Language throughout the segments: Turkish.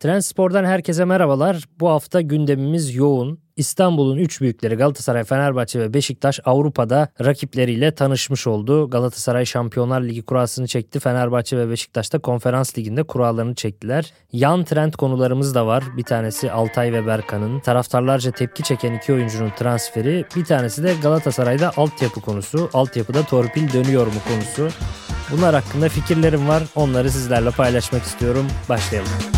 Trendspor'dan herkese merhabalar. Bu hafta gündemimiz yoğun. İstanbul'un üç büyükleri Galatasaray, Fenerbahçe ve Beşiktaş Avrupa'da rakipleriyle tanışmış oldu. Galatasaray Şampiyonlar Ligi kurasını çekti. Fenerbahçe ve Beşiktaş da Konferans Ligi'nde kurallarını çektiler. Yan trend konularımız da var. Bir tanesi Altay ve Berkan'ın taraftarlarca tepki çeken iki oyuncunun transferi. Bir tanesi de Galatasaray'da altyapı konusu. Altyapıda torpil dönüyor mu konusu. Bunlar hakkında fikirlerim var. Onları sizlerle paylaşmak istiyorum. Başlayalım.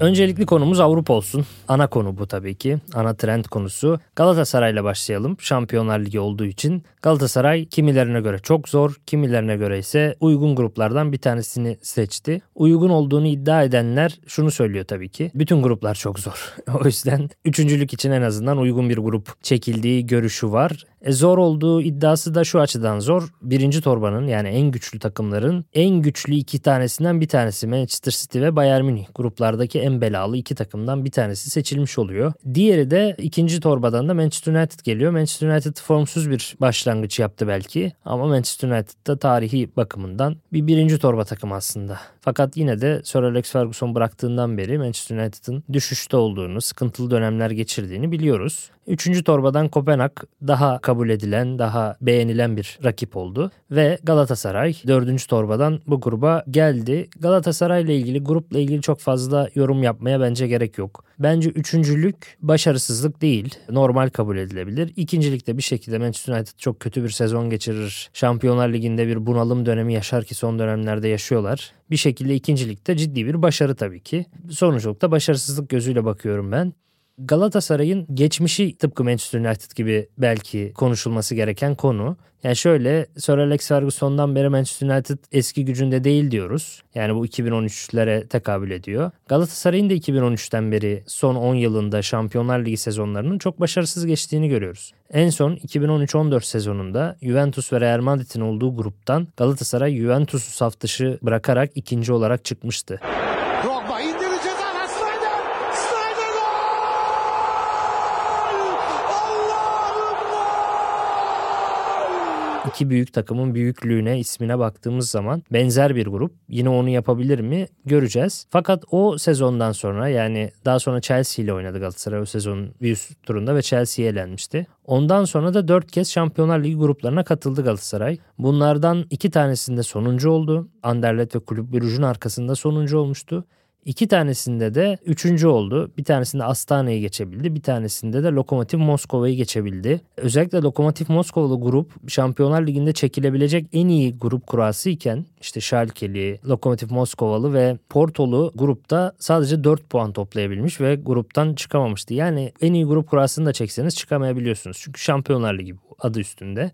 Öncelikli konumuz Avrupa olsun. Ana konu bu tabii ki. Ana trend konusu. Galatasaray'la başlayalım. Şampiyonlar Ligi olduğu için. Galatasaray kimilerine göre çok zor, kimilerine göre ise uygun gruplardan bir tanesini seçti. Uygun olduğunu iddia edenler şunu söylüyor tabii ki. Bütün gruplar çok zor. o yüzden üçüncülük için en azından uygun bir grup çekildiği görüşü var. E, zor olduğu iddiası da şu açıdan zor. Birinci torbanın yani en güçlü takımların en güçlü iki tanesinden bir tanesi Manchester City ve Bayern Münih. Gruplardaki en belalı iki takımdan bir tanesi seçilmiş oluyor. Diğeri de ikinci torbadan da Manchester United geliyor. Manchester United formsuz bir başlangıç yaptı belki ama Manchester United da tarihi bakımından bir birinci torba takım aslında. Fakat yine de Sir Alex Ferguson bıraktığından beri Manchester United'ın düşüşte olduğunu, sıkıntılı dönemler geçirdiğini biliyoruz. Üçüncü torbadan Kopenhag daha kabul edilen, daha beğenilen bir rakip oldu. Ve Galatasaray dördüncü torbadan bu gruba geldi. Galatasaray ile ilgili, grupla ilgili çok fazla yorum yapmaya bence gerek yok. Bence üçüncülük başarısızlık değil. Normal kabul edilebilir. İkincilikte bir şekilde Manchester United çok kötü bir sezon geçirir. Şampiyonlar Ligi'nde bir bunalım dönemi yaşar ki son dönemlerde yaşıyorlar. Bir şekilde ikincilikte ciddi bir başarı tabii ki. Sonuçta başarısızlık gözüyle bakıyorum ben. Galatasaray'ın geçmişi tıpkı Manchester United gibi belki konuşulması gereken konu. Yani şöyle Sir Alex Ferguson'dan beri Manchester United eski gücünde değil diyoruz. Yani bu 2013'lere tekabül ediyor. Galatasaray'ın da 2013'ten beri son 10 yılında Şampiyonlar Ligi sezonlarının çok başarısız geçtiğini görüyoruz. En son 2013-14 sezonunda Juventus ve Real Madrid'in olduğu gruptan Galatasaray Juventus'u saf dışı bırakarak ikinci olarak çıkmıştı. İki büyük takımın büyüklüğüne, ismine baktığımız zaman benzer bir grup. Yine onu yapabilir mi göreceğiz. Fakat o sezondan sonra yani daha sonra Chelsea ile oynadı Galatasaray o sezonun bir üst turunda ve Chelsea'ye elenmişti. Ondan sonra da dört kez Şampiyonlar Ligi gruplarına katıldı Galatasaray. Bunlardan iki tanesinde sonuncu oldu. Anderlet ve Kulüp Brugge'un arkasında sonuncu olmuştu. İki tanesinde de üçüncü oldu. Bir tanesinde Astana'yı geçebildi. Bir tanesinde de Lokomotiv Moskova'yı geçebildi. Özellikle Lokomotiv Moskovalı grup Şampiyonlar Ligi'nde çekilebilecek en iyi grup kurası iken işte Schalke'li, Lokomotiv Moskovalı ve Portolu grupta sadece 4 puan toplayabilmiş ve gruptan çıkamamıştı. Yani en iyi grup kurasını da çekseniz çıkamayabiliyorsunuz. Çünkü Şampiyonlar Ligi adı üstünde.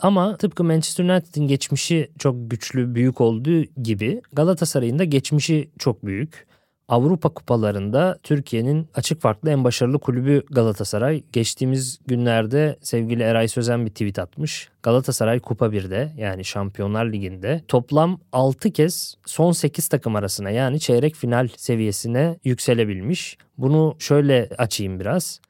Ama tıpkı Manchester United'in geçmişi çok güçlü, büyük olduğu gibi Galatasaray'ın da geçmişi çok büyük. Avrupa kupalarında Türkiye'nin açık farklı en başarılı kulübü Galatasaray. Geçtiğimiz günlerde sevgili Eray Sözen bir tweet atmış. Galatasaray Kupa 1'de yani Şampiyonlar Ligi'nde toplam 6 kez son 8 takım arasına yani çeyrek final seviyesine yükselebilmiş. Bunu şöyle açayım biraz.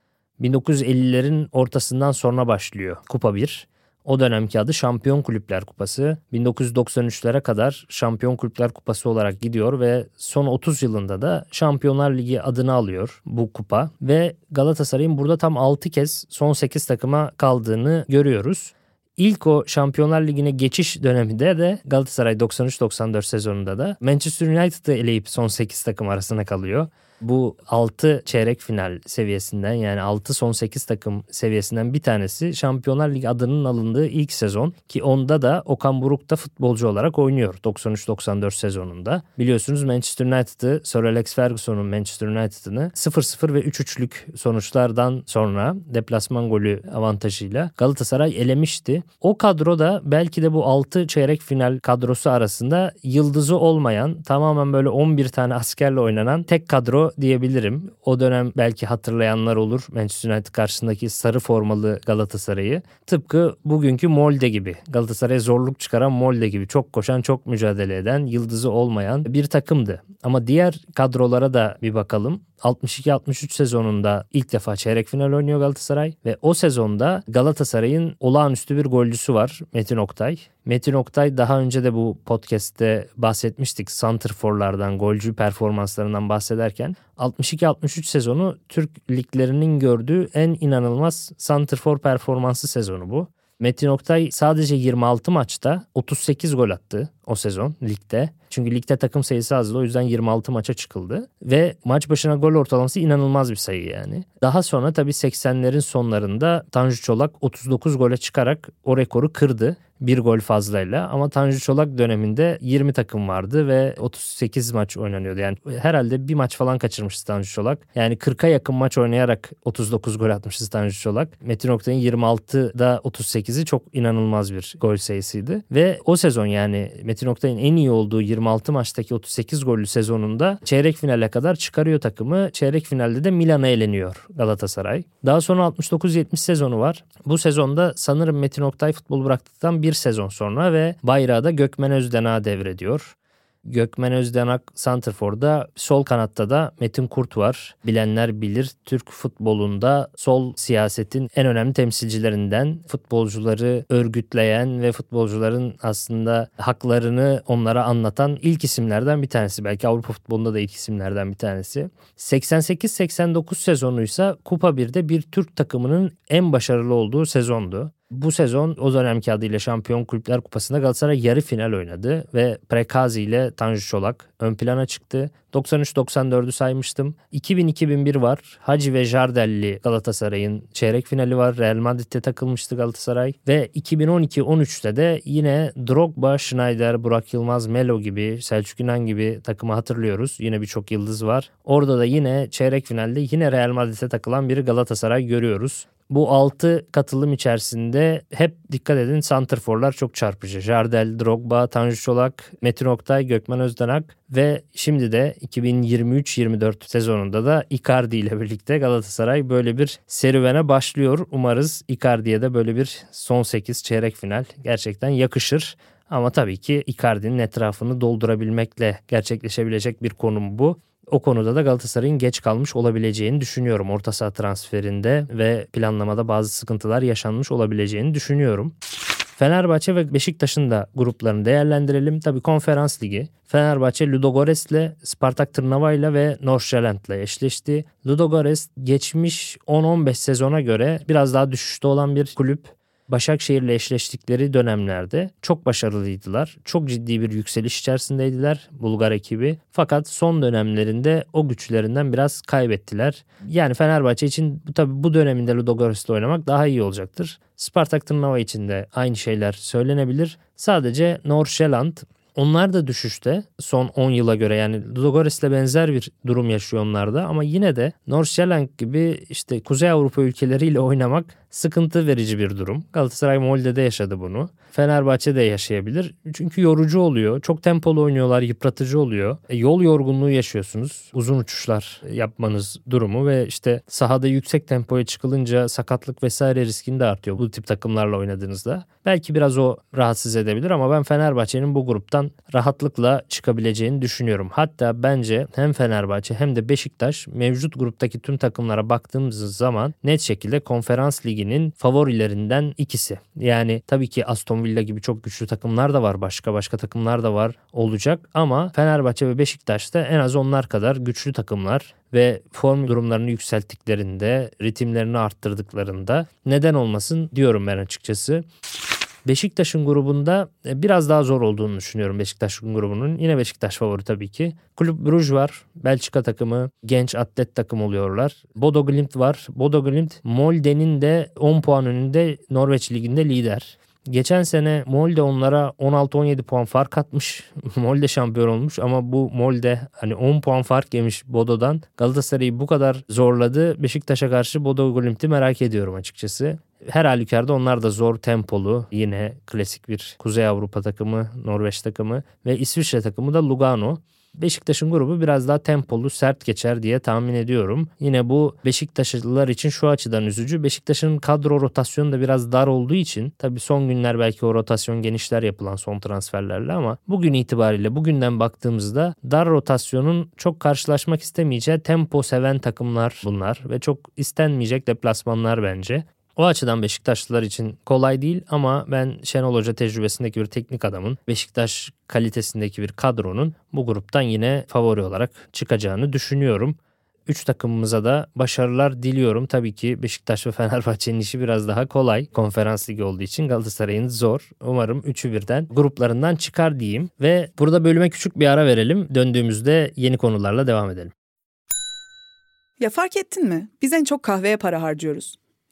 1950'lerin ortasından sonra başlıyor Kupa 1. O dönemki adı Şampiyon Kulüpler Kupası. 1993'lere kadar Şampiyon Kulüpler Kupası olarak gidiyor ve son 30 yılında da Şampiyonlar Ligi adını alıyor bu kupa. Ve Galatasaray'ın burada tam 6 kez son 8 takıma kaldığını görüyoruz. İlk o Şampiyonlar Ligi'ne geçiş döneminde de Galatasaray 93-94 sezonunda da Manchester United'ı eleyip son 8 takım arasına kalıyor bu 6 çeyrek final seviyesinden yani 6 son 8 takım seviyesinden bir tanesi Şampiyonlar Ligi adının alındığı ilk sezon ki onda da Okan Buruk da futbolcu olarak oynuyor 93-94 sezonunda. Biliyorsunuz Manchester United'ı Sir Alex Ferguson'un Manchester United'ını 0-0 ve 3-3'lük sonuçlardan sonra deplasman golü avantajıyla Galatasaray elemişti. O kadro da belki de bu 6 çeyrek final kadrosu arasında yıldızı olmayan tamamen böyle 11 tane askerle oynanan tek kadro diyebilirim. O dönem belki hatırlayanlar olur Manchester United karşısındaki sarı formalı Galatasaray'ı. Tıpkı bugünkü Molde gibi. Galatasaray'a zorluk çıkaran Molde gibi. Çok koşan, çok mücadele eden, yıldızı olmayan bir takımdı. Ama diğer kadrolara da bir bakalım. 62-63 sezonunda ilk defa çeyrek final oynuyor Galatasaray ve o sezonda Galatasaray'ın olağanüstü bir golcüsü var Metin Oktay. Metin Oktay daha önce de bu podcast'te bahsetmiştik santrforlardan, golcü performanslarından bahsederken 62-63 sezonu Türk liglerinin gördüğü en inanılmaz santrfor performansı sezonu bu. Metin Oktay sadece 26 maçta 38 gol attı o sezon ligde. Çünkü ligde takım sayısı azdı o yüzden 26 maça çıkıldı. Ve maç başına gol ortalaması inanılmaz bir sayı yani. Daha sonra tabii 80'lerin sonlarında Tanju Çolak 39 gole çıkarak o rekoru kırdı bir gol fazlayla ama Tanju Çolak döneminde 20 takım vardı ve 38 maç oynanıyordu. Yani herhalde bir maç falan kaçırmıştı Tanju Çolak. Yani 40'a yakın maç oynayarak 39 gol atmıştı Tanju Çolak. Metin Oktay'ın 26'da 38'i çok inanılmaz bir gol sayısıydı. Ve o sezon yani Metin Oktay'ın en iyi olduğu 26 maçtaki 38 gollü sezonunda çeyrek finale kadar çıkarıyor takımı. Çeyrek finalde de Milan'a eleniyor Galatasaray. Daha sonra 69-70 sezonu var. Bu sezonda sanırım Metin Oktay futbol bıraktıktan bir sezon sonra ve bayrağı da Gökmen Özden'a devrediyor. Gökmen Özdenak Santrfor'da sol kanatta da Metin Kurt var. Bilenler bilir Türk futbolunda sol siyasetin en önemli temsilcilerinden futbolcuları örgütleyen ve futbolcuların aslında haklarını onlara anlatan ilk isimlerden bir tanesi. Belki Avrupa futbolunda da ilk isimlerden bir tanesi. 88-89 sezonuysa Kupa 1'de bir Türk takımının en başarılı olduğu sezondu. Bu sezon o dönemki adıyla Şampiyon Kulüpler Kupası'nda Galatasaray yarı final oynadı ve Prekazi ile Tanju Çolak ön plana çıktı. 93-94'ü saymıştım. 2000-2001 var. Hacı ve Jardelli Galatasaray'ın çeyrek finali var. Real Madrid'de takılmıştı Galatasaray. Ve 2012-13'te de yine Drogba, Schneider, Burak Yılmaz, Melo gibi, Selçuk İnan gibi takımı hatırlıyoruz. Yine birçok yıldız var. Orada da yine çeyrek finalde yine Real Madrid'e takılan bir Galatasaray görüyoruz. Bu 6 katılım içerisinde hep dikkat edin santrforlar çok çarpıcı. Jardel, Drogba, Tanju Çolak, Metin Oktay, Gökmen Özdenak ve şimdi de 2023-24 sezonunda da Icardi ile birlikte Galatasaray böyle bir serüvene başlıyor. Umarız Icardi'ye de böyle bir son 8 çeyrek final gerçekten yakışır. Ama tabii ki Icardi'nin etrafını doldurabilmekle gerçekleşebilecek bir konum bu. O konuda da Galatasaray'ın geç kalmış olabileceğini düşünüyorum. Orta saha transferinde ve planlamada bazı sıkıntılar yaşanmış olabileceğini düşünüyorum. Fenerbahçe ve Beşiktaş'ın da gruplarını değerlendirelim. Tabi konferans ligi. Fenerbahçe Ludogorets ile Spartak Tırnava ile ve ile eşleşti. Ludogorets geçmiş 10-15 sezona göre biraz daha düşüşte olan bir kulüp. Başakşehir'le eşleştikleri dönemlerde çok başarılıydılar. Çok ciddi bir yükseliş içerisindeydiler Bulgar ekibi. Fakat son dönemlerinde o güçlerinden biraz kaybettiler. Yani Fenerbahçe için tabii bu döneminde Ludogorets'te oynamak daha iyi olacaktır. Spartak Tırnava için de aynı şeyler söylenebilir. Sadece Nordsjælland onlar da düşüşte son 10 yıla göre yani Ludogorets'le benzer bir durum yaşıyor onlar da ama yine de Nordsjælland gibi işte Kuzey Avrupa ülkeleriyle oynamak sıkıntı verici bir durum. Galatasaray Molde'de yaşadı bunu. Fenerbahçe de yaşayabilir. Çünkü yorucu oluyor. Çok tempolu oynuyorlar, yıpratıcı oluyor. E, yol yorgunluğu yaşıyorsunuz. Uzun uçuşlar yapmanız durumu ve işte sahada yüksek tempoya çıkılınca sakatlık vesaire riskin de artıyor bu tip takımlarla oynadığınızda. Belki biraz o rahatsız edebilir ama ben Fenerbahçe'nin bu gruptan rahatlıkla çıkabileceğini düşünüyorum. Hatta bence hem Fenerbahçe hem de Beşiktaş mevcut gruptaki tüm takımlara baktığımız zaman net şekilde konferans ligi liginin favorilerinden ikisi. Yani tabii ki Aston Villa gibi çok güçlü takımlar da var. Başka başka takımlar da var olacak. Ama Fenerbahçe ve Beşiktaş da en az onlar kadar güçlü takımlar ve form durumlarını yükselttiklerinde, ritimlerini arttırdıklarında neden olmasın diyorum ben açıkçası. Beşiktaş'ın grubunda e, biraz daha zor olduğunu düşünüyorum Beşiktaş'ın grubunun. Yine Beşiktaş favori tabii ki. Kulüp Bruj var. Belçika takımı. Genç atlet takım oluyorlar. Bodo Glimt var. Bodo Glimt Molde'nin de 10 puan önünde Norveç Ligi'nde lider. Geçen sene Molde onlara 16-17 puan fark atmış. Molde şampiyon olmuş ama bu Molde hani 10 puan fark yemiş Bodo'dan. Galatasaray'ı bu kadar zorladı. Beşiktaş'a karşı Bodo Glimt'i merak ediyorum açıkçası. Her halükarda onlar da zor tempolu. Yine klasik bir Kuzey Avrupa takımı, Norveç takımı ve İsviçre takımı da Lugano. Beşiktaş'ın grubu biraz daha tempolu, sert geçer diye tahmin ediyorum. Yine bu Beşiktaşlılar için şu açıdan üzücü. Beşiktaş'ın kadro rotasyonu da biraz dar olduğu için tabii son günler belki o rotasyon genişler yapılan son transferlerle ama bugün itibariyle bugünden baktığımızda dar rotasyonun çok karşılaşmak istemeyeceği tempo seven takımlar bunlar ve çok istenmeyecek deplasmanlar bence. O açıdan Beşiktaşlılar için kolay değil ama ben Şenol Hoca tecrübesindeki bir teknik adamın Beşiktaş kalitesindeki bir kadronun bu gruptan yine favori olarak çıkacağını düşünüyorum. Üç takımımıza da başarılar diliyorum. Tabii ki Beşiktaş ve Fenerbahçe'nin işi biraz daha kolay. Konferans ligi olduğu için Galatasaray'ın zor. Umarım üçü birden gruplarından çıkar diyeyim. Ve burada bölüme küçük bir ara verelim. Döndüğümüzde yeni konularla devam edelim. Ya fark ettin mi? Biz en çok kahveye para harcıyoruz.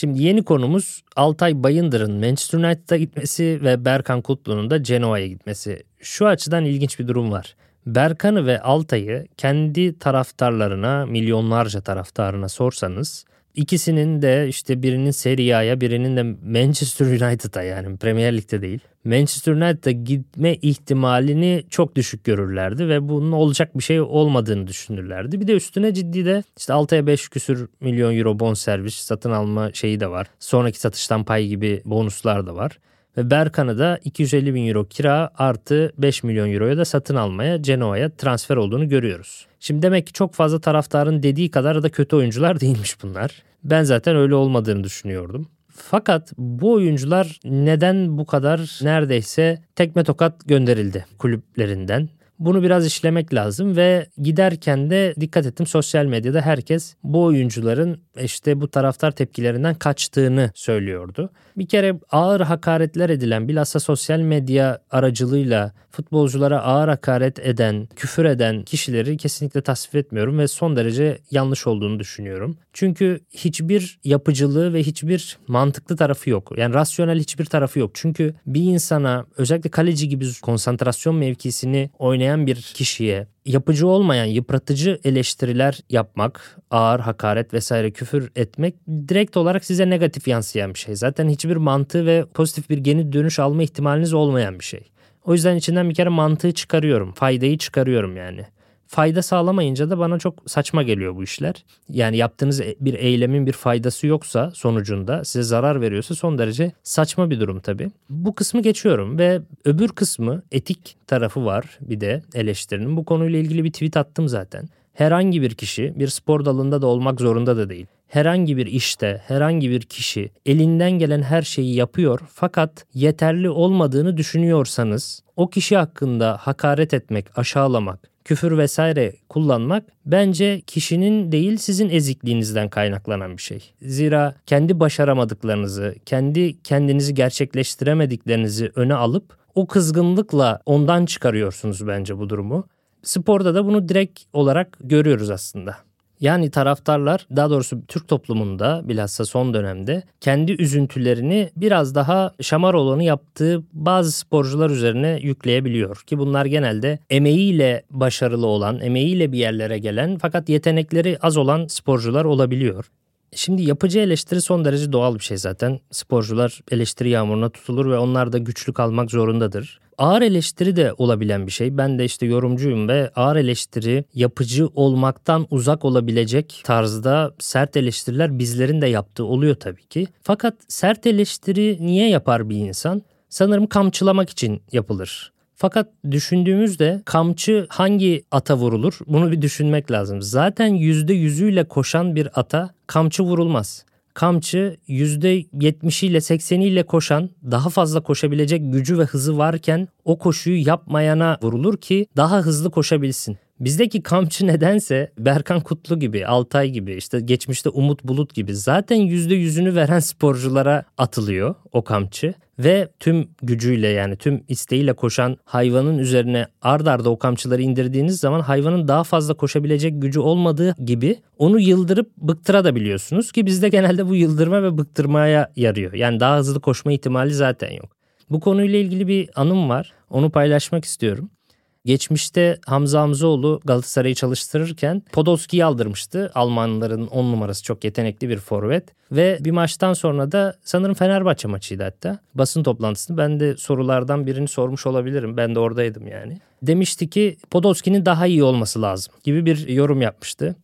Şimdi yeni konumuz Altay Bayındır'ın Manchester United'a gitmesi ve Berkan Kutlu'nun da Genoa'ya gitmesi. Şu açıdan ilginç bir durum var. Berkan'ı ve Altay'ı kendi taraftarlarına, milyonlarca taraftarına sorsanız İkisinin de işte birinin Serie A'ya birinin de Manchester United'a yani Premier Lig'de değil. Manchester United'a gitme ihtimalini çok düşük görürlerdi ve bunun olacak bir şey olmadığını düşünürlerdi. Bir de üstüne ciddi de işte 6'ya 5 küsür milyon euro bon servis satın alma şeyi de var. Sonraki satıştan pay gibi bonuslar da var. Ve Berkan'ı da 250 bin euro kira artı 5 milyon euroya da satın almaya Genoa'ya transfer olduğunu görüyoruz. Şimdi demek ki çok fazla taraftarın dediği kadar da kötü oyuncular değilmiş bunlar. Ben zaten öyle olmadığını düşünüyordum. Fakat bu oyuncular neden bu kadar neredeyse tekme tokat gönderildi kulüplerinden? Bunu biraz işlemek lazım ve giderken de dikkat ettim sosyal medyada herkes bu oyuncuların işte bu taraftar tepkilerinden kaçtığını söylüyordu. Bir kere ağır hakaretler edilen bilhassa sosyal medya aracılığıyla futbolculara ağır hakaret eden, küfür eden kişileri kesinlikle tasvip etmiyorum ve son derece yanlış olduğunu düşünüyorum. Çünkü hiçbir yapıcılığı ve hiçbir mantıklı tarafı yok. Yani rasyonel hiçbir tarafı yok. Çünkü bir insana özellikle kaleci gibi konsantrasyon mevkisini oynayan bir kişiye yapıcı olmayan yıpratıcı eleştiriler yapmak, ağır hakaret vesaire küfür etmek direkt olarak size negatif yansıyan bir şey. Zaten hiçbir mantığı ve pozitif bir geri dönüş alma ihtimaliniz olmayan bir şey. O yüzden içinden bir kere mantığı çıkarıyorum, faydayı çıkarıyorum yani fayda sağlamayınca da bana çok saçma geliyor bu işler. Yani yaptığınız e, bir eylemin bir faydası yoksa sonucunda size zarar veriyorsa son derece saçma bir durum tabii. Bu kısmı geçiyorum ve öbür kısmı etik tarafı var bir de eleştirinin. Bu konuyla ilgili bir tweet attım zaten. Herhangi bir kişi bir spor dalında da olmak zorunda da değil. Herhangi bir işte, herhangi bir kişi elinden gelen her şeyi yapıyor fakat yeterli olmadığını düşünüyorsanız o kişi hakkında hakaret etmek, aşağılamak, küfür vesaire kullanmak bence kişinin değil sizin ezikliğinizden kaynaklanan bir şey. Zira kendi başaramadıklarınızı, kendi kendinizi gerçekleştiremediklerinizi öne alıp o kızgınlıkla ondan çıkarıyorsunuz bence bu durumu. Sporda da bunu direkt olarak görüyoruz aslında. Yani taraftarlar daha doğrusu Türk toplumunda bilhassa son dönemde kendi üzüntülerini biraz daha Şamaroğlu'nun yaptığı bazı sporcular üzerine yükleyebiliyor. Ki bunlar genelde emeğiyle başarılı olan, emeğiyle bir yerlere gelen fakat yetenekleri az olan sporcular olabiliyor. Şimdi yapıcı eleştiri son derece doğal bir şey zaten. Sporcular eleştiri yağmuruna tutulur ve onlar da güçlü kalmak zorundadır. Ağır eleştiri de olabilen bir şey. Ben de işte yorumcuyum ve ağır eleştiri yapıcı olmaktan uzak olabilecek tarzda sert eleştiriler bizlerin de yaptığı oluyor tabii ki. Fakat sert eleştiri niye yapar bir insan? Sanırım kamçılamak için yapılır. Fakat düşündüğümüzde kamçı hangi ata vurulur? Bunu bir düşünmek lazım. Zaten %100'üyle koşan bir ata kamçı vurulmaz. Kamçı %70'iyle 80'iyle koşan daha fazla koşabilecek gücü ve hızı varken o koşuyu yapmayana vurulur ki daha hızlı koşabilsin. Bizdeki kamçı nedense Berkan Kutlu gibi, Altay gibi, işte geçmişte Umut Bulut gibi zaten %100'ünü veren sporculara atılıyor o kamçı. Ve tüm gücüyle yani tüm isteğiyle koşan hayvanın üzerine ard arda o kamçıları indirdiğiniz zaman hayvanın daha fazla koşabilecek gücü olmadığı gibi onu yıldırıp bıktırabiliyorsunuz ki bizde genelde bu yıldırma ve bıktırmaya yarıyor. Yani daha hızlı koşma ihtimali zaten yok. Bu konuyla ilgili bir anım var. Onu paylaşmak istiyorum. Geçmişte Hamza Hamzoğlu Galatasaray'ı çalıştırırken Podolski'yi aldırmıştı. Almanların 10 numarası çok yetenekli bir forvet. Ve bir maçtan sonra da sanırım Fenerbahçe maçıydı hatta. Basın toplantısını ben de sorulardan birini sormuş olabilirim. Ben de oradaydım yani. Demişti ki Podolski'nin daha iyi olması lazım gibi bir yorum yapmıştı.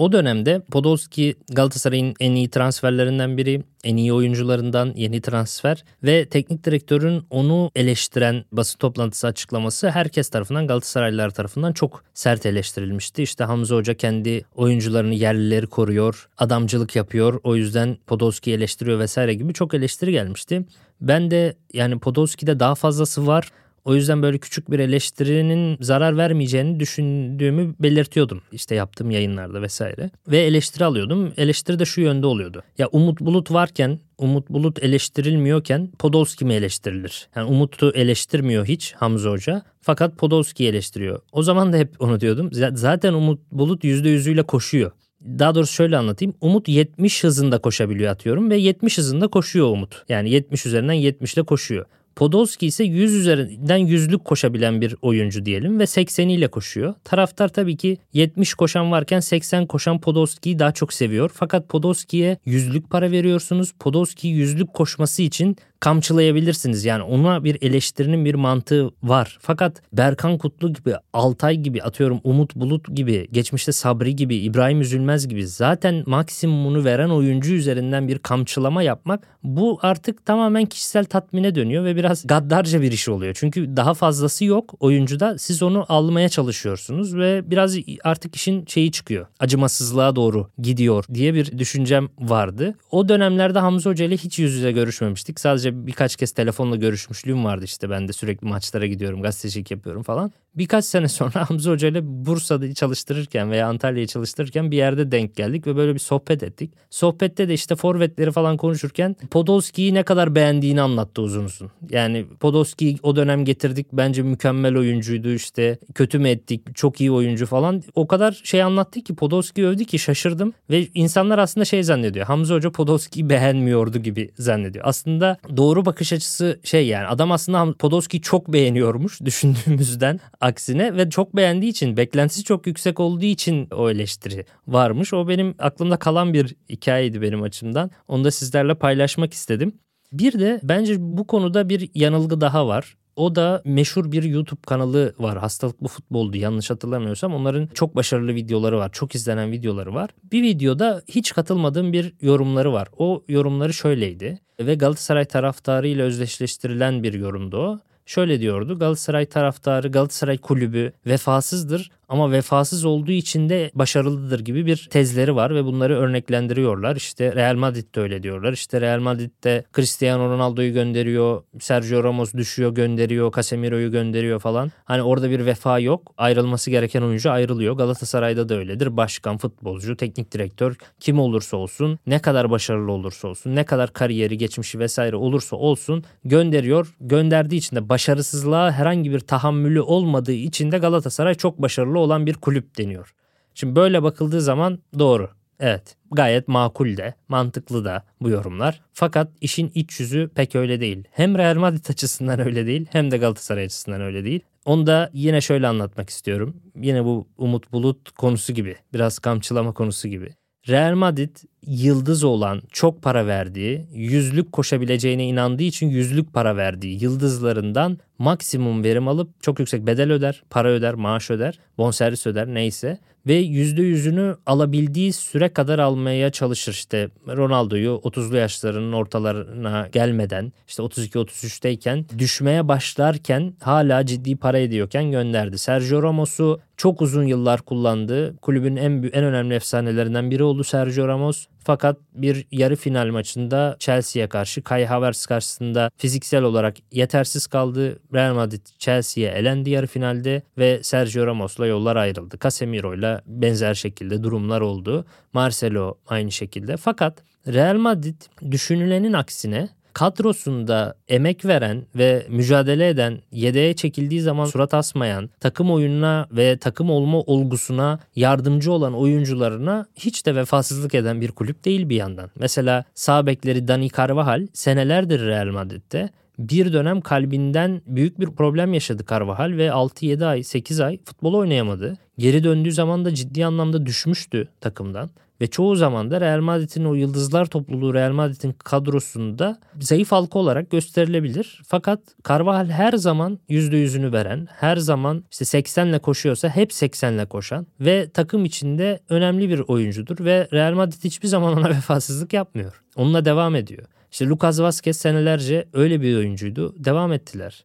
O dönemde Podolski Galatasaray'ın en iyi transferlerinden biri, en iyi oyuncularından yeni transfer ve teknik direktörün onu eleştiren basın toplantısı açıklaması herkes tarafından Galatasaraylılar tarafından çok sert eleştirilmişti. İşte Hamza Hoca kendi oyuncularını yerlileri koruyor, adamcılık yapıyor. O yüzden Podolski eleştiriyor vesaire gibi çok eleştiri gelmişti. Ben de yani Podolski'de daha fazlası var o yüzden böyle küçük bir eleştirinin zarar vermeyeceğini düşündüğümü belirtiyordum. İşte yaptığım yayınlarda vesaire. Ve eleştiri alıyordum. Eleştiri de şu yönde oluyordu. Ya Umut Bulut varken Umut Bulut eleştirilmiyorken Podolski mi eleştirilir? Yani Umut'u eleştirmiyor hiç Hamza Hoca. Fakat Podolski eleştiriyor. O zaman da hep onu diyordum. Zaten Umut Bulut %100'üyle koşuyor. Daha doğrusu şöyle anlatayım. Umut 70 hızında koşabiliyor atıyorum ve 70 hızında koşuyor Umut. Yani 70 üzerinden 70 ile koşuyor. Podolski ise 100 üzerinden yüzlük koşabilen bir oyuncu diyelim ve 80 ile koşuyor. Taraftar tabii ki 70 koşan varken 80 koşan Podolski'yi daha çok seviyor. Fakat Podolski'ye yüzlük para veriyorsunuz. Podolski yüzlük koşması için kamçılayabilirsiniz. Yani ona bir eleştirinin bir mantığı var. Fakat Berkan Kutlu gibi, Altay gibi atıyorum Umut Bulut gibi, geçmişte Sabri gibi, İbrahim Üzülmez gibi zaten maksimumunu veren oyuncu üzerinden bir kamçılama yapmak bu artık tamamen kişisel tatmine dönüyor ve biraz gaddarca bir iş oluyor. Çünkü daha fazlası yok oyuncuda. Siz onu almaya çalışıyorsunuz ve biraz artık işin şeyi çıkıyor. Acımasızlığa doğru gidiyor diye bir düşüncem vardı. O dönemlerde Hamza Hoca ile hiç yüz yüze görüşmemiştik. Sadece birkaç kez telefonla görüşmüşlüğüm vardı işte. Ben de sürekli maçlara gidiyorum, gazetecilik yapıyorum falan. Birkaç sene sonra Hamza Hoca ile Bursa'da çalıştırırken veya Antalya'yı çalıştırırken bir yerde denk geldik ve böyle bir sohbet ettik. Sohbette de işte forvetleri falan konuşurken Podolski'yi ne kadar beğendiğini anlattı uzun uzun. Yani Podolski'yi o dönem getirdik bence mükemmel oyuncuydu işte kötü mü ettik çok iyi oyuncu falan. O kadar şey anlattı ki Podolski övdü ki şaşırdım ve insanlar aslında şey zannediyor. Hamza Hoca Podolski'yi beğenmiyordu gibi zannediyor. Aslında doğru bakış açısı şey yani adam aslında Podolski'yi çok beğeniyormuş düşündüğümüzden aksine ve çok beğendiği için beklentisi çok yüksek olduğu için o eleştiri varmış. O benim aklımda kalan bir hikayeydi benim açımdan. Onu da sizlerle paylaşmak istedim. Bir de bence bu konuda bir yanılgı daha var. O da meşhur bir YouTube kanalı var. Hastalıklı futboldu yanlış hatırlamıyorsam. Onların çok başarılı videoları var. Çok izlenen videoları var. Bir videoda hiç katılmadığım bir yorumları var. O yorumları şöyleydi. Ve Galatasaray taraftarı ile özdeşleştirilen bir yorumdu o. Şöyle diyordu Galatasaray taraftarı Galatasaray kulübü vefasızdır ama vefasız olduğu için de başarılıdır gibi bir tezleri var ve bunları örneklendiriyorlar. İşte Real Madrid de öyle diyorlar. İşte Real Madrid de Cristiano Ronaldo'yu gönderiyor, Sergio Ramos düşüyor gönderiyor, Casemiro'yu gönderiyor falan. Hani orada bir vefa yok. Ayrılması gereken oyuncu ayrılıyor. Galatasaray'da da öyledir. Başkan, futbolcu, teknik direktör kim olursa olsun, ne kadar başarılı olursa olsun, ne kadar kariyeri, geçmişi vesaire olursa olsun gönderiyor. Gönderdiği için de başarısızlığa herhangi bir tahammülü olmadığı için de Galatasaray çok başarılı olan bir kulüp deniyor. Şimdi böyle bakıldığı zaman doğru. Evet gayet makul de mantıklı da bu yorumlar. Fakat işin iç yüzü pek öyle değil. Hem Real Madrid açısından öyle değil hem de Galatasaray açısından öyle değil. Onu da yine şöyle anlatmak istiyorum. Yine bu Umut Bulut konusu gibi biraz kamçılama konusu gibi. Real Madrid yıldız olan çok para verdiği, yüzlük koşabileceğine inandığı için yüzlük para verdiği yıldızlarından maksimum verim alıp çok yüksek bedel öder, para öder, maaş öder, bonservis öder neyse ve yüzde yüzünü alabildiği süre kadar almaya çalışır. İşte Ronaldo'yu 30'lu yaşlarının ortalarına gelmeden işte 32-33'teyken düşmeye başlarken hala ciddi para ediyorken gönderdi. Sergio Ramos'u çok uzun yıllar kullandı. Kulübün en en önemli efsanelerinden biri oldu Sergio Ramos. Fakat bir yarı final maçında Chelsea'ye karşı Kai Havertz karşısında fiziksel olarak yetersiz kaldı. Real Madrid Chelsea'ye elendi yarı finalde ve Sergio Ramos'la yollar ayrıldı. Casemiro'yla benzer şekilde durumlar oldu. Marcelo aynı şekilde. Fakat Real Madrid düşünülenin aksine kadrosunda emek veren ve mücadele eden, yedeğe çekildiği zaman surat asmayan, takım oyununa ve takım olma olgusuna yardımcı olan oyuncularına hiç de vefasızlık eden bir kulüp değil bir yandan. Mesela sağ bekleri Dani Carvajal senelerdir Real Madrid'de bir dönem kalbinden büyük bir problem yaşadı Carvajal ve 6-7 ay 8 ay futbol oynayamadı. Geri döndüğü zaman da ciddi anlamda düşmüştü takımdan. Ve çoğu zaman da Real Madrid'in o yıldızlar topluluğu Real Madrid'in kadrosunda zayıf halka olarak gösterilebilir. Fakat Carvajal her zaman %100'ünü veren, her zaman işte 80 ile koşuyorsa hep 80 ile koşan ve takım içinde önemli bir oyuncudur ve Real Madrid hiçbir zaman ona vefasızlık yapmıyor. Onunla devam ediyor. İşte Lucas Vazquez senelerce öyle bir oyuncuydu. Devam ettiler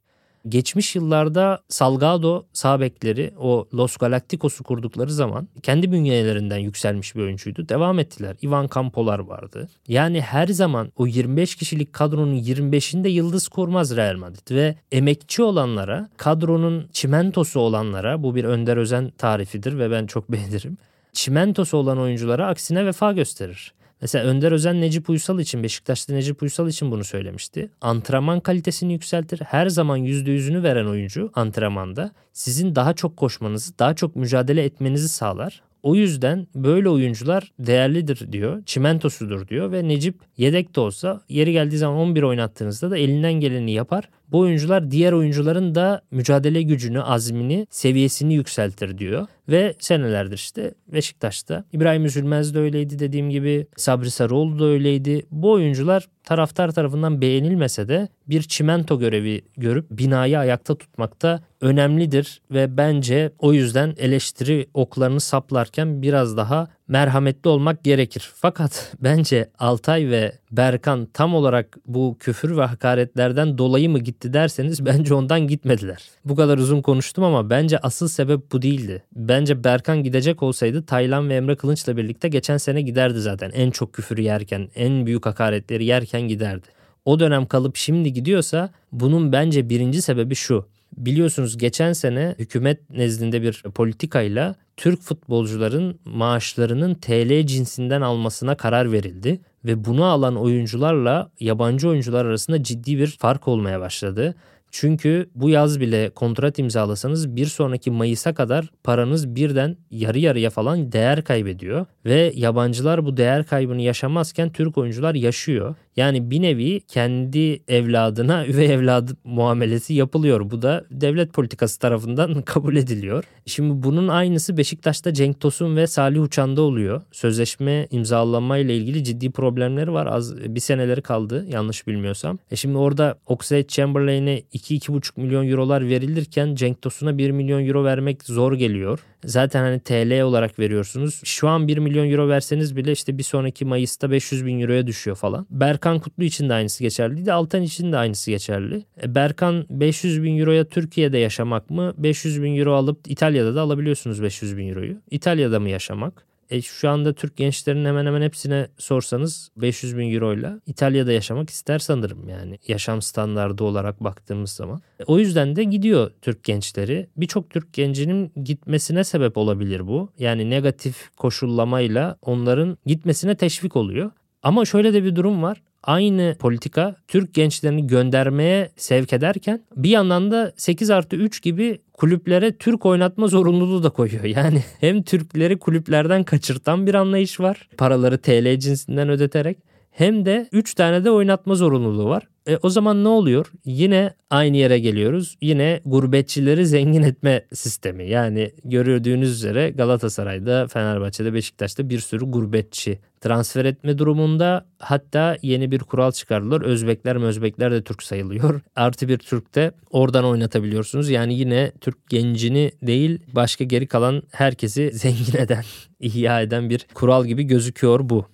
geçmiş yıllarda Salgado sağ bekleri o Los Galacticos'u kurdukları zaman kendi bünyelerinden yükselmiş bir oyuncuydu. Devam ettiler. Ivan Campolar vardı. Yani her zaman o 25 kişilik kadronun 25'inde yıldız kurmaz Real Madrid ve emekçi olanlara, kadronun çimentosu olanlara bu bir Önder Özen tarifidir ve ben çok beğenirim. Çimentosu olan oyunculara aksine vefa gösterir. Mesela Önder Özen Necip Uysal için Beşiktaş'ta Necip Uysal için bunu söylemişti. Antrenman kalitesini yükseltir. Her zaman %100'ünü veren oyuncu antrenmanda sizin daha çok koşmanızı, daha çok mücadele etmenizi sağlar. O yüzden böyle oyuncular değerlidir diyor. Çimentosudur diyor ve Necip yedek de olsa yeri geldiği zaman 11 oynattığınızda da elinden geleni yapar. Bu oyuncular diğer oyuncuların da mücadele gücünü, azmini, seviyesini yükseltir diyor. Ve senelerdir işte Beşiktaş'ta İbrahim Üzülmez de öyleydi dediğim gibi Sabri Sarıoğlu da öyleydi. Bu oyuncular taraftar tarafından beğenilmese de bir çimento görevi görüp binayı ayakta tutmakta önemlidir ve bence o yüzden eleştiri oklarını saplarken biraz daha merhametli olmak gerekir. Fakat bence Altay ve Berkan tam olarak bu küfür ve hakaretlerden dolayı mı gitti derseniz bence ondan gitmediler. Bu kadar uzun konuştum ama bence asıl sebep bu değildi. Bence Berkan gidecek olsaydı Taylan ve Emre Kılınç'la birlikte geçen sene giderdi zaten. En çok küfür yerken, en büyük hakaretleri yerken giderdi. O dönem kalıp şimdi gidiyorsa bunun bence birinci sebebi şu. Biliyorsunuz geçen sene hükümet nezdinde bir politikayla Türk futbolcuların maaşlarının TL cinsinden almasına karar verildi ve bunu alan oyuncularla yabancı oyuncular arasında ciddi bir fark olmaya başladı. Çünkü bu yaz bile kontrat imzalasanız bir sonraki Mayıs'a kadar paranız birden yarı yarıya falan değer kaybediyor. Ve yabancılar bu değer kaybını yaşamazken Türk oyuncular yaşıyor. Yani bir nevi kendi evladına üvey evladı muamelesi yapılıyor. Bu da devlet politikası tarafından kabul ediliyor. Şimdi bunun aynısı Beşiktaş'ta Cenk Tosun ve Salih Uçan'da oluyor. Sözleşme imzalanma ile ilgili ciddi problemleri var. Az bir seneleri kaldı yanlış bilmiyorsam. E şimdi orada Oxlade Chamberlain'e 2-2,5 milyon eurolar verilirken Cenk Tosun'a 1 milyon euro vermek zor geliyor. Zaten hani TL olarak veriyorsunuz. Şu an 1 milyon euro verseniz bile işte bir sonraki Mayıs'ta 500 bin euroya düşüyor falan. Berkan Kutlu için de aynısı geçerliydi. Altan için de aynısı geçerli. E Berkan 500 bin euroya Türkiye'de yaşamak mı? 500 bin euro alıp İtalya'da da alabiliyorsunuz 500 bin euroyu. İtalya'da mı yaşamak? E şu anda Türk gençlerinin hemen hemen hepsine sorsanız 500 bin euro ile İtalya'da yaşamak ister sanırım yani yaşam standardı olarak baktığımız zaman. E, o yüzden de gidiyor Türk gençleri. Birçok Türk gencinin gitmesine sebep olabilir bu. Yani negatif koşullamayla onların gitmesine teşvik oluyor. Ama şöyle de bir durum var. Aynı politika Türk gençlerini göndermeye sevk ederken bir yandan da 8 artı 3 gibi kulüplere Türk oynatma zorunluluğu da koyuyor. Yani hem Türkleri kulüplerden kaçırtan bir anlayış var. Paraları TL cinsinden ödeterek hem de 3 tane de oynatma zorunluluğu var. E, o zaman ne oluyor? Yine aynı yere geliyoruz. Yine gurbetçileri zengin etme sistemi. Yani gördüğünüz üzere Galatasaray'da, Fenerbahçe'de, Beşiktaş'ta bir sürü gurbetçi transfer etme durumunda hatta yeni bir kural çıkardılar. Özbekler Özbekler de Türk sayılıyor. Artı bir Türk de oradan oynatabiliyorsunuz. Yani yine Türk gencini değil başka geri kalan herkesi zengin eden, ihya eden bir kural gibi gözüküyor bu.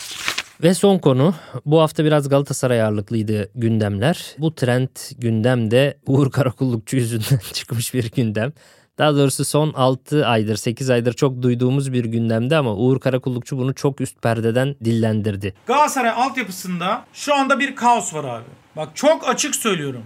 Ve son konu bu hafta biraz Galatasaray ağırlıklıydı gündemler. Bu trend gündemde Uğur Karakullukçu yüzünden çıkmış bir gündem. Daha doğrusu son 6 aydır 8 aydır çok duyduğumuz bir gündemde ama Uğur Karakullukçu bunu çok üst perdeden dillendirdi. Galatasaray altyapısında şu anda bir kaos var abi. Bak çok açık söylüyorum.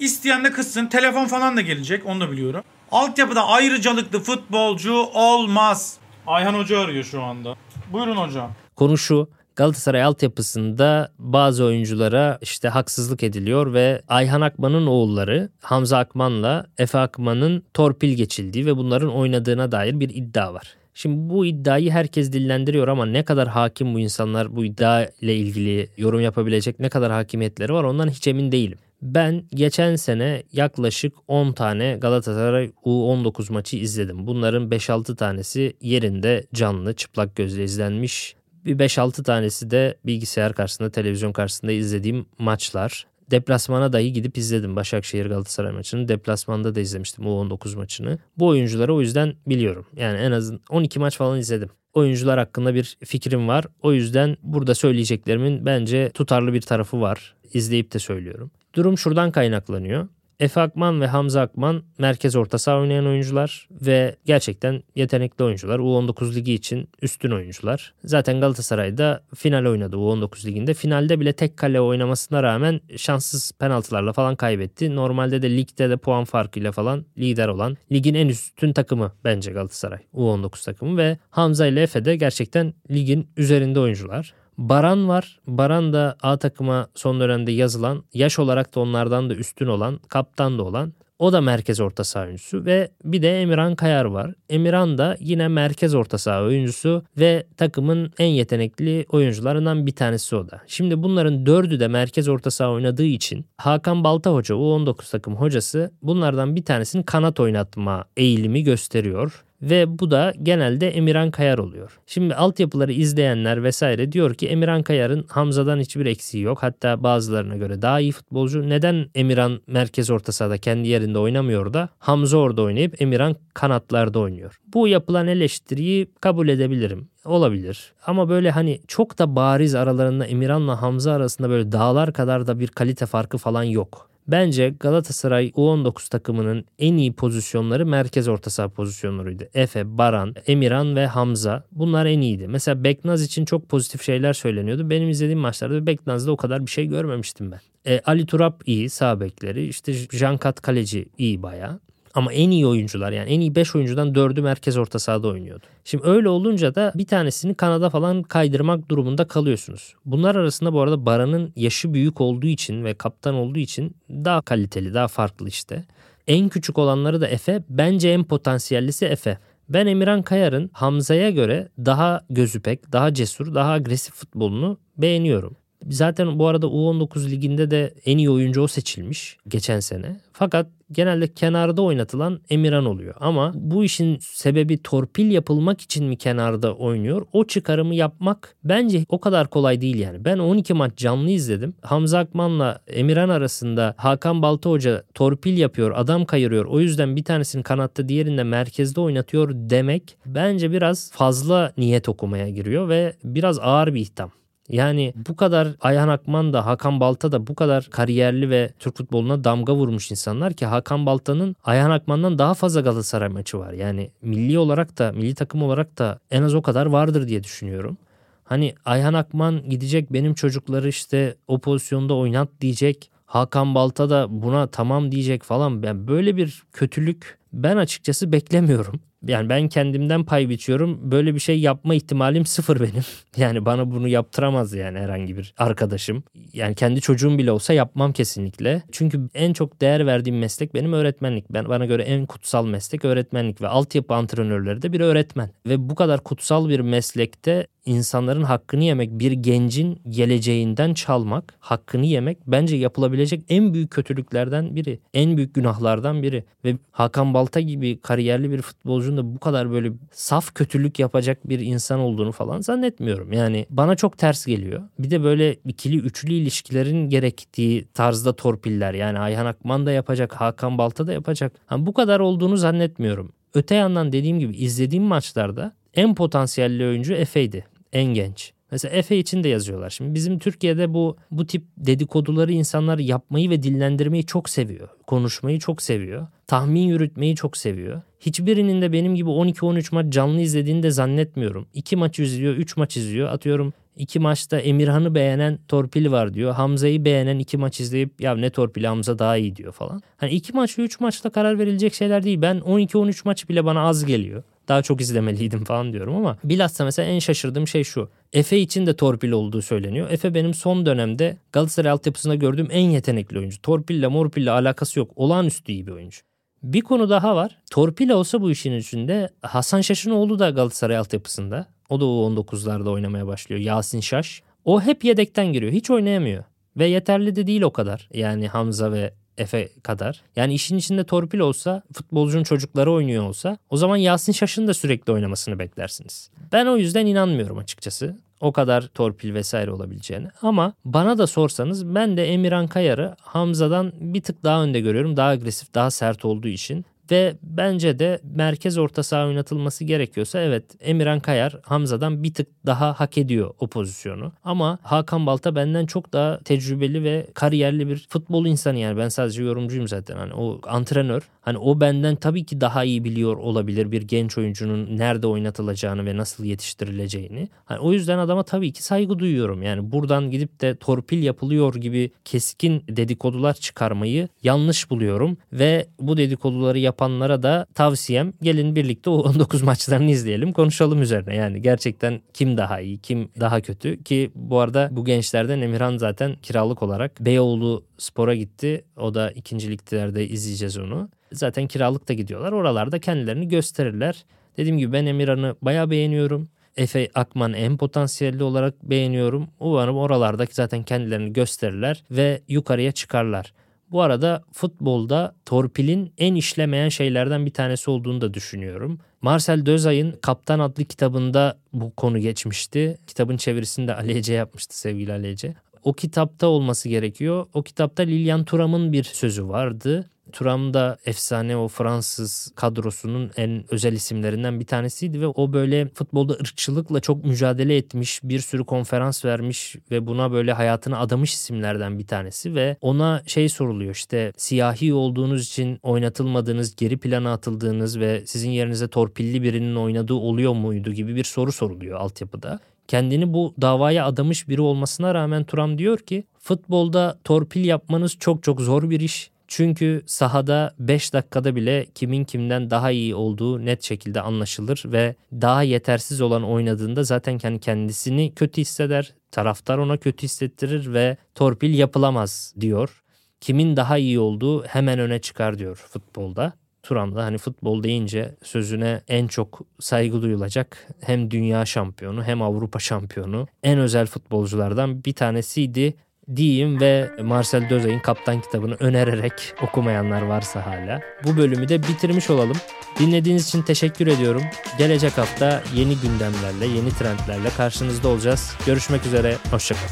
İsteyen de kızsın. Telefon falan da gelecek onu da biliyorum. Altyapıda ayrıcalıklı futbolcu olmaz. Ayhan Hoca arıyor şu anda. Buyurun hocam. Konu şu Galatasaray altyapısında bazı oyunculara işte haksızlık ediliyor ve Ayhan Akman'ın oğulları Hamza Akman'la Efe Akman'ın torpil geçildiği ve bunların oynadığına dair bir iddia var. Şimdi bu iddiayı herkes dillendiriyor ama ne kadar hakim bu insanlar bu iddia ile ilgili yorum yapabilecek ne kadar hakimiyetleri var ondan hiç emin değilim. Ben geçen sene yaklaşık 10 tane Galatasaray U19 maçı izledim. Bunların 5-6 tanesi yerinde canlı çıplak gözle izlenmiş bir 5-6 tanesi de bilgisayar karşısında, televizyon karşısında izlediğim maçlar. Deplasmana dahi gidip izledim Başakşehir Galatasaray maçını. Deplasmanda da izlemiştim U19 maçını. Bu oyuncuları o yüzden biliyorum. Yani en azından 12 maç falan izledim. Oyuncular hakkında bir fikrim var. O yüzden burada söyleyeceklerimin bence tutarlı bir tarafı var. İzleyip de söylüyorum. Durum şuradan kaynaklanıyor. Efe Akman ve Hamza Akman merkez orta saha oynayan oyuncular ve gerçekten yetenekli oyuncular. U19 ligi için üstün oyuncular. Zaten Galatasaray'da final oynadı U19 liginde. Finalde bile tek kale oynamasına rağmen şanssız penaltılarla falan kaybetti. Normalde de ligde de puan farkıyla falan lider olan ligin en üstün takımı bence Galatasaray. U19 takımı ve Hamza ile Efe de gerçekten ligin üzerinde oyuncular. Baran var. Baran da A takıma son dönemde yazılan, yaş olarak da onlardan da üstün olan, kaptan da olan o da merkez orta saha oyuncusu ve bir de Emirhan Kayar var. Emirhan da yine merkez orta saha oyuncusu ve takımın en yetenekli oyuncularından bir tanesi o da. Şimdi bunların dördü de merkez orta saha oynadığı için Hakan Balta Hoca U19 takım hocası bunlardan bir tanesini kanat oynatma eğilimi gösteriyor ve bu da genelde Emirhan Kayar oluyor. Şimdi altyapıları izleyenler vesaire diyor ki Emirhan Kayar'ın Hamza'dan hiçbir eksiği yok. Hatta bazılarına göre daha iyi futbolcu. Neden Emirhan merkez orta sahada kendi yerinde oynamıyor da Hamza orada oynayıp Emirhan kanatlarda oynuyor. Bu yapılan eleştiriyi kabul edebilirim olabilir. Ama böyle hani çok da bariz aralarında Emirhan'la Hamza arasında böyle dağlar kadar da bir kalite farkı falan yok. Bence Galatasaray U19 takımının en iyi pozisyonları merkez orta saha pozisyonlarıydı. Efe, Baran, Emirhan ve Hamza bunlar en iyiydi. Mesela Beknaz için çok pozitif şeyler söyleniyordu. Benim izlediğim maçlarda Beknaz'da o kadar bir şey görmemiştim ben. E, Ali Turap iyi sağ bekleri. İşte Jankat Kaleci iyi baya. Ama en iyi oyuncular yani en iyi 5 oyuncudan 4'ü merkez orta sahada oynuyordu. Şimdi öyle olunca da bir tanesini kanada falan kaydırmak durumunda kalıyorsunuz. Bunlar arasında bu arada Baran'ın yaşı büyük olduğu için ve kaptan olduğu için daha kaliteli, daha farklı işte. En küçük olanları da Efe. Bence en potansiyellisi Efe. Ben Emirhan Kayar'ın Hamza'ya göre daha gözüpek, daha cesur, daha agresif futbolunu beğeniyorum. Zaten bu arada U19 liginde de en iyi oyuncu o seçilmiş geçen sene. Fakat genelde kenarda oynatılan Emirhan oluyor. Ama bu işin sebebi torpil yapılmak için mi kenarda oynuyor? O çıkarımı yapmak bence o kadar kolay değil yani. Ben 12 maç canlı izledim. Hamza Akman'la Emirhan arasında Hakan Balta Hoca torpil yapıyor, adam kayırıyor. O yüzden bir tanesini kanatta diğerinde merkezde oynatıyor demek bence biraz fazla niyet okumaya giriyor ve biraz ağır bir itham. Yani bu kadar Ayhan Akman da Hakan Balta da bu kadar kariyerli ve Türk futboluna damga vurmuş insanlar ki Hakan Balta'nın Ayhan Akman'dan daha fazla Galatasaray maçı var. Yani milli olarak da milli takım olarak da en az o kadar vardır diye düşünüyorum. Hani Ayhan Akman gidecek benim çocukları işte o pozisyonda oynat diyecek. Hakan Balta da buna tamam diyecek falan. Ben böyle bir kötülük ben açıkçası beklemiyorum. Yani ben kendimden pay biçiyorum. Böyle bir şey yapma ihtimalim sıfır benim. Yani bana bunu yaptıramaz yani herhangi bir arkadaşım. Yani kendi çocuğum bile olsa yapmam kesinlikle. Çünkü en çok değer verdiğim meslek benim öğretmenlik. Ben bana göre en kutsal meslek öğretmenlik ve altyapı antrenörleri de bir öğretmen. Ve bu kadar kutsal bir meslekte insanların hakkını yemek, bir gencin geleceğinden çalmak, hakkını yemek bence yapılabilecek en büyük kötülüklerden biri. En büyük günahlardan biri. Ve Hakan Balta gibi kariyerli bir futbolcunun da bu kadar böyle saf kötülük yapacak bir insan olduğunu falan zannetmiyorum. Yani bana çok ters geliyor. Bir de böyle ikili üçlü ilişkilerin gerektiği tarzda torpiller. Yani Ayhan Akman da yapacak, Hakan Balta da yapacak. Yani bu kadar olduğunu zannetmiyorum. Öte yandan dediğim gibi izlediğim maçlarda en potansiyelli oyuncu Efe'ydi en genç. Mesela Efe için de yazıyorlar. Şimdi bizim Türkiye'de bu bu tip dedikoduları insanlar yapmayı ve dillendirmeyi çok seviyor. Konuşmayı çok seviyor. Tahmin yürütmeyi çok seviyor. Hiçbirinin de benim gibi 12-13 maç canlı izlediğini de zannetmiyorum. 2 maç izliyor, 3 maç izliyor. Atıyorum iki maçta Emirhan'ı beğenen torpil var diyor. Hamza'yı beğenen iki maç izleyip ya ne torpili Hamza daha iyi diyor falan. Hani iki maç üç maçta karar verilecek şeyler değil. Ben 12-13 maç bile bana az geliyor daha çok izlemeliydim falan diyorum ama bilhassa mesela en şaşırdığım şey şu. Efe için de torpil olduğu söyleniyor. Efe benim son dönemde Galatasaray altyapısında gördüğüm en yetenekli oyuncu. Torpille morpille alakası yok. Olağanüstü iyi bir oyuncu. Bir konu daha var. Torpil olsa bu işin içinde Hasan Şaşınoğlu da Galatasaray altyapısında. O da U19'larda oynamaya başlıyor. Yasin Şaş. O hep yedekten giriyor. Hiç oynayamıyor. Ve yeterli de değil o kadar. Yani Hamza ve Efe kadar. Yani işin içinde torpil olsa, futbolcunun çocukları oynuyor olsa o zaman Yasin Şaş'ın da sürekli oynamasını beklersiniz. Ben o yüzden inanmıyorum açıkçası. O kadar torpil vesaire olabileceğini. Ama bana da sorsanız ben de Emirhan Kayar'ı Hamza'dan bir tık daha önde görüyorum. Daha agresif, daha sert olduğu için. Ve bence de merkez orta saha oynatılması gerekiyorsa evet Emirhan Kayar Hamza'dan bir tık daha hak ediyor o pozisyonu. Ama Hakan Balta benden çok daha tecrübeli ve kariyerli bir futbol insanı yani ben sadece yorumcuyum zaten hani o antrenör. Hani o benden tabii ki daha iyi biliyor olabilir bir genç oyuncunun nerede oynatılacağını ve nasıl yetiştirileceğini. Hani o yüzden adama tabii ki saygı duyuyorum. Yani buradan gidip de torpil yapılıyor gibi keskin dedikodular çıkarmayı yanlış buluyorum ve bu dedikoduları yap yapanlara da tavsiyem gelin birlikte o 19 maçlarını izleyelim konuşalım üzerine. Yani gerçekten kim daha iyi kim daha kötü ki bu arada bu gençlerden Emirhan zaten kiralık olarak Beyoğlu Spor'a gitti. O da ikinciliklerde izleyeceğiz onu. Zaten kiralık da gidiyorlar. Oralarda kendilerini gösterirler. Dediğim gibi ben Emirhan'ı bayağı beğeniyorum. Efe Akman en potansiyelli olarak beğeniyorum. Umarım oralarda zaten kendilerini gösterirler ve yukarıya çıkarlar. Bu arada futbolda torpilin en işlemeyen şeylerden bir tanesi olduğunu da düşünüyorum. Marcel Dözay'ın Kaptan adlı kitabında bu konu geçmişti. Kitabın çevirisini de Ali Ece yapmıştı sevgili Ali Ece. O kitapta olması gerekiyor. O kitapta Lilian Thuram'ın bir sözü vardı. Turam da efsane o Fransız kadrosunun en özel isimlerinden bir tanesiydi ve o böyle futbolda ırkçılıkla çok mücadele etmiş, bir sürü konferans vermiş ve buna böyle hayatını adamış isimlerden bir tanesi ve ona şey soruluyor işte siyahi olduğunuz için oynatılmadığınız, geri plana atıldığınız ve sizin yerinize torpilli birinin oynadığı oluyor muydu gibi bir soru soruluyor altyapıda kendini bu davaya adamış biri olmasına rağmen Turam diyor ki futbolda torpil yapmanız çok çok zor bir iş. Çünkü sahada 5 dakikada bile kimin kimden daha iyi olduğu net şekilde anlaşılır ve daha yetersiz olan oynadığında zaten kendi kendisini kötü hisseder. Taraftar ona kötü hissettirir ve torpil yapılamaz diyor. Kimin daha iyi olduğu hemen öne çıkar diyor futbolda. Turan da hani futbol deyince sözüne en çok saygı duyulacak hem dünya şampiyonu hem Avrupa şampiyonu en özel futbolculardan bir tanesiydi diyeyim ve Marcel Dözay'ın Kaptan kitabını önererek okumayanlar varsa hala. Bu bölümü de bitirmiş olalım. Dinlediğiniz için teşekkür ediyorum. Gelecek hafta yeni gündemlerle, yeni trendlerle karşınızda olacağız. Görüşmek üzere, hoşçakalın.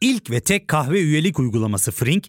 İlk ve tek kahve üyelik uygulaması Frink,